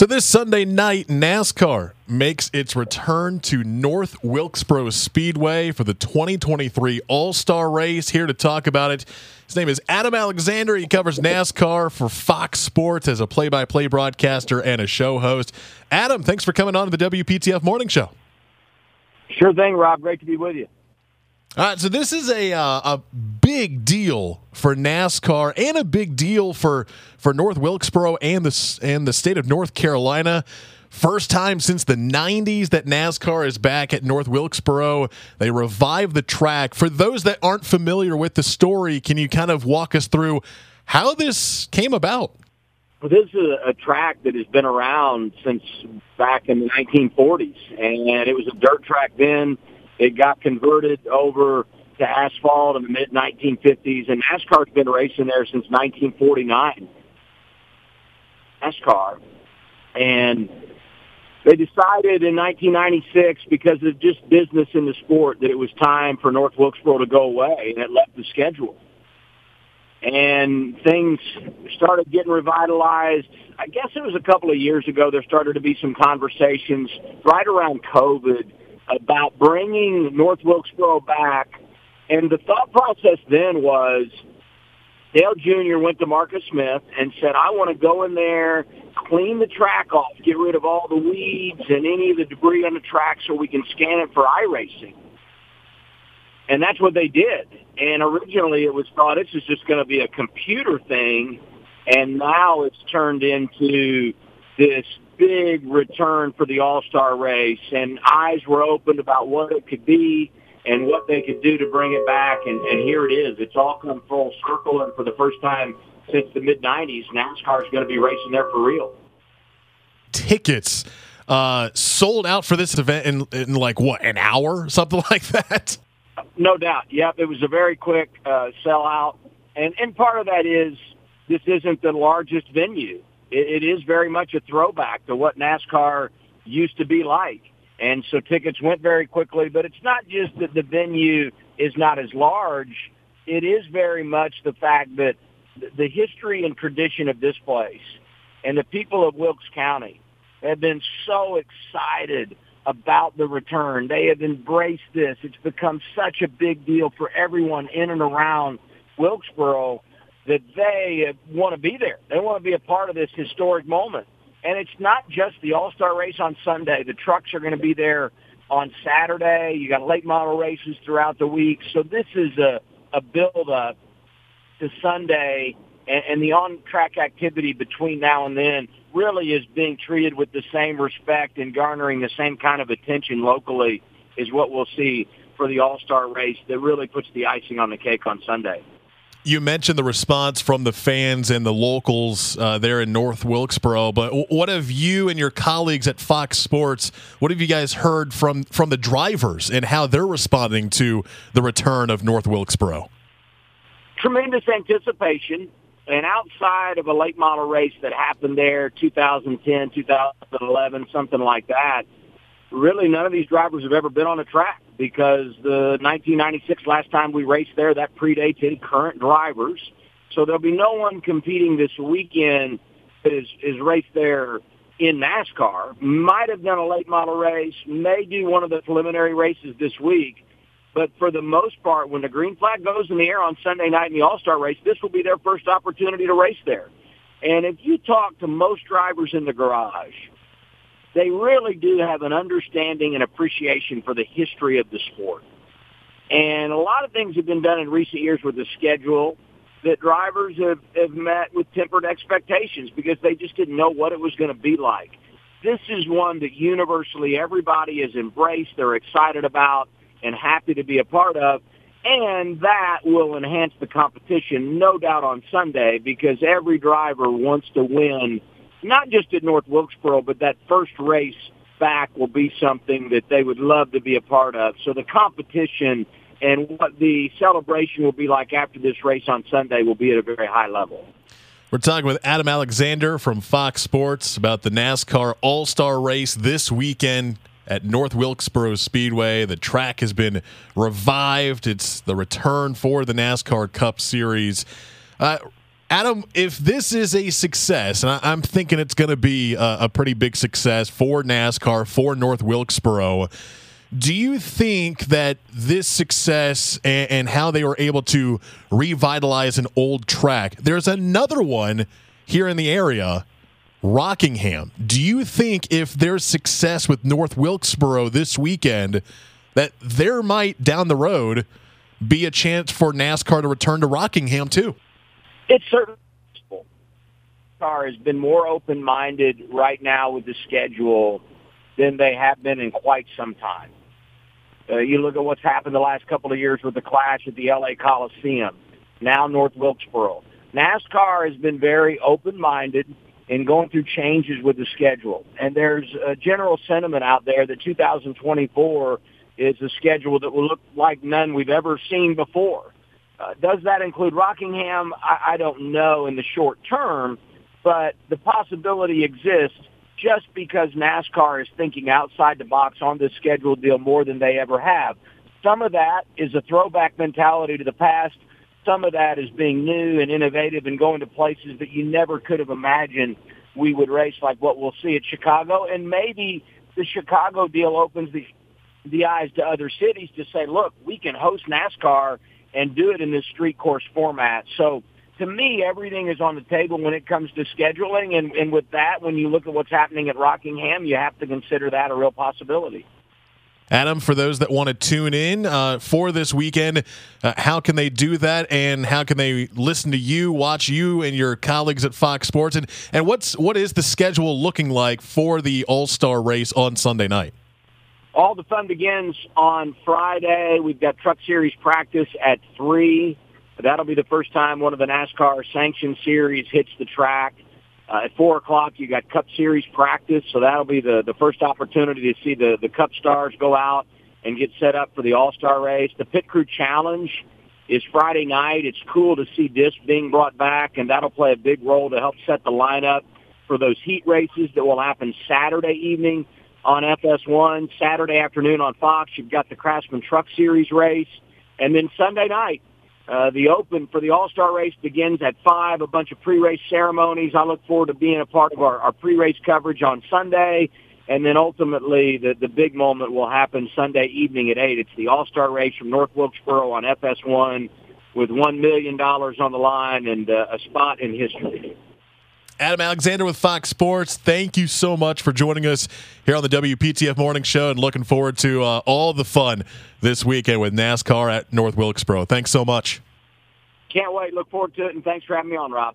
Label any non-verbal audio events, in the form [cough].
So this Sunday night, NASCAR makes its return to North Wilkesboro Speedway for the 2023 All-Star Race. Here to talk about it, his name is Adam Alexander. He covers NASCAR for Fox Sports as a play-by-play broadcaster and a show host. Adam, thanks for coming on to the WPTF Morning Show. Sure thing, Rob. Great to be with you. All right, so this is a uh, a big deal for NASCAR and a big deal for for North Wilkesboro and the and the state of North Carolina. First time since the 90s that NASCAR is back at North Wilkesboro. They revived the track. For those that aren't familiar with the story, can you kind of walk us through how this came about? Well, this is a track that has been around since back in the 1940s, and it was a dirt track then it got converted over to asphalt in the mid 1950s, and NASCAR's been racing there since 1949. NASCAR, and they decided in 1996 because of just business in the sport that it was time for North Wilkesboro to go away, and it left the schedule. And things started getting revitalized. I guess it was a couple of years ago. There started to be some conversations right around COVID about bringing North Wilkesboro back. And the thought process then was Dale Jr. went to Marcus Smith and said, I want to go in there, clean the track off, get rid of all the weeds and any of the debris on the track so we can scan it for iRacing. And that's what they did. And originally it was thought this is just going to be a computer thing. And now it's turned into this big return for the All-Star race, and eyes were opened about what it could be and what they could do to bring it back. And, and here it is. It's all come full circle, and for the first time since the mid-'90s, NASCAR is going to be racing there for real. Tickets uh, sold out for this event in, in like what an hour, [laughs] something like that. No doubt. Yep, it was a very quick uh, sellout, and and part of that is this isn't the largest venue it, it is very much a throwback to what NASCAR used to be like. And so tickets went very quickly, but it's not just that the venue is not as large. It is very much the fact that the history and tradition of this place and the people of Wilkes County have been so excited about the return. They have embraced this. It's become such a big deal for everyone in and around Wilkesboro that they want to be there. They want to be a part of this historic moment. And it's not just the All-Star race on Sunday. The trucks are going to be there on Saturday. You got late model races throughout the week. So this is a, a build-up to Sunday, and, and the on-track activity between now and then really is being treated with the same respect and garnering the same kind of attention locally is what we'll see for the All-Star race that really puts the icing on the cake on Sunday. You mentioned the response from the fans and the locals uh, there in North Wilkesboro, but what have you and your colleagues at Fox Sports? What have you guys heard from from the drivers and how they're responding to the return of North Wilkesboro? Tremendous anticipation, and outside of a late model race that happened there, 2010, 2011, something like that really none of these drivers have ever been on a track because the 1996 last time we raced there, that predates any current drivers. So there'll be no one competing this weekend that is, is raced there in NASCAR. Might have done a late model race, may do one of the preliminary races this week. But for the most part, when the green flag goes in the air on Sunday night in the All-Star race, this will be their first opportunity to race there. And if you talk to most drivers in the garage, they really do have an understanding and appreciation for the history of the sport. And a lot of things have been done in recent years with the schedule that drivers have, have met with tempered expectations because they just didn't know what it was going to be like. This is one that universally everybody has embraced, they're excited about, and happy to be a part of. And that will enhance the competition, no doubt, on Sunday because every driver wants to win not just at North Wilkesboro, but that first race back will be something that they would love to be a part of. So the competition and what the celebration will be like after this race on Sunday will be at a very high level. We're talking with Adam Alexander from Fox Sports about the NASCAR All Star race this weekend at North Wilkesboro Speedway. The track has been revived, it's the return for the NASCAR Cup Series. Uh, Adam, if this is a success, and I, am thinking it's going to be a, a, pretty big success for NASCAR, for North Wilkesboro, do you think that this success and, and how they were able to revitalize an old track, there's another one here in the area, Rockingham. Do you think if there's success with North Wilkesboro this weekend, that there might down the road be a chance for NASCAR to return to Rockingham too? It's certainly possible. NASCAR has been more open-minded right now with the schedule than they have been in quite some time. Uh, you look at what's happened the last couple of years with the clash at the LA Coliseum, now North Wilkesboro. NASCAR has been very open-minded in going through changes with the schedule. And there's a general sentiment out there that 2024 is a schedule that will look like none we've ever seen before. Uh, does that include Rockingham? I, I don't know in the short term, but the possibility exists just because NASCAR is thinking outside the box on this schedule deal more than they ever have. Some of that is a throwback mentality to the past. Some of that is being new and innovative and going to places that you never could have imagined we would race like what we'll see at Chicago. And maybe the Chicago deal opens the, the eyes to other cities to say, look, we can host NASCAR and do it in this street course format. So to me, everything is on the table when it comes to scheduling. And, and with that, when you look at what's happening at Rockingham, you have to consider that a real possibility. Adam, for those that want to tune in uh, for this weekend, uh, how can they do that, and how can they listen to you, watch you, and your colleagues at Fox Sports, and and what's what is the schedule looking like for the All Star race on Sunday night? All the fun begins on Friday. We've got Truck Series practice at three. That'll be the first time one of the NASCAR sanctioned series hits the track. Uh, at four o'clock, you got Cup Series practice, so that'll be the the first opportunity to see the the Cup stars go out and get set up for the All Star race. The Pit Crew Challenge is Friday night. It's cool to see this being brought back, and that'll play a big role to help set the lineup for those heat races that will happen Saturday evening on FS1. Saturday afternoon on Fox, you've got the Craftsman Truck Series race, and then Sunday night uh, the Open for the All-Star race begins at 5, a bunch of pre-race ceremonies. I look forward to being a part of our, our pre-race coverage on Sunday. And then ultimately, the, the big moment will happen Sunday evening at 8. It's the All-Star race from North Wilkesboro on FS1 with $1 million on the line and uh, a spot in history. Adam Alexander with Fox Sports. Thank you so much for joining us here on the WPTF Morning Show and looking forward to uh, all the fun this weekend with NASCAR at North Wilkesboro. Thanks so much. Can't wait. Look forward to it, and thanks for having me on, Rob.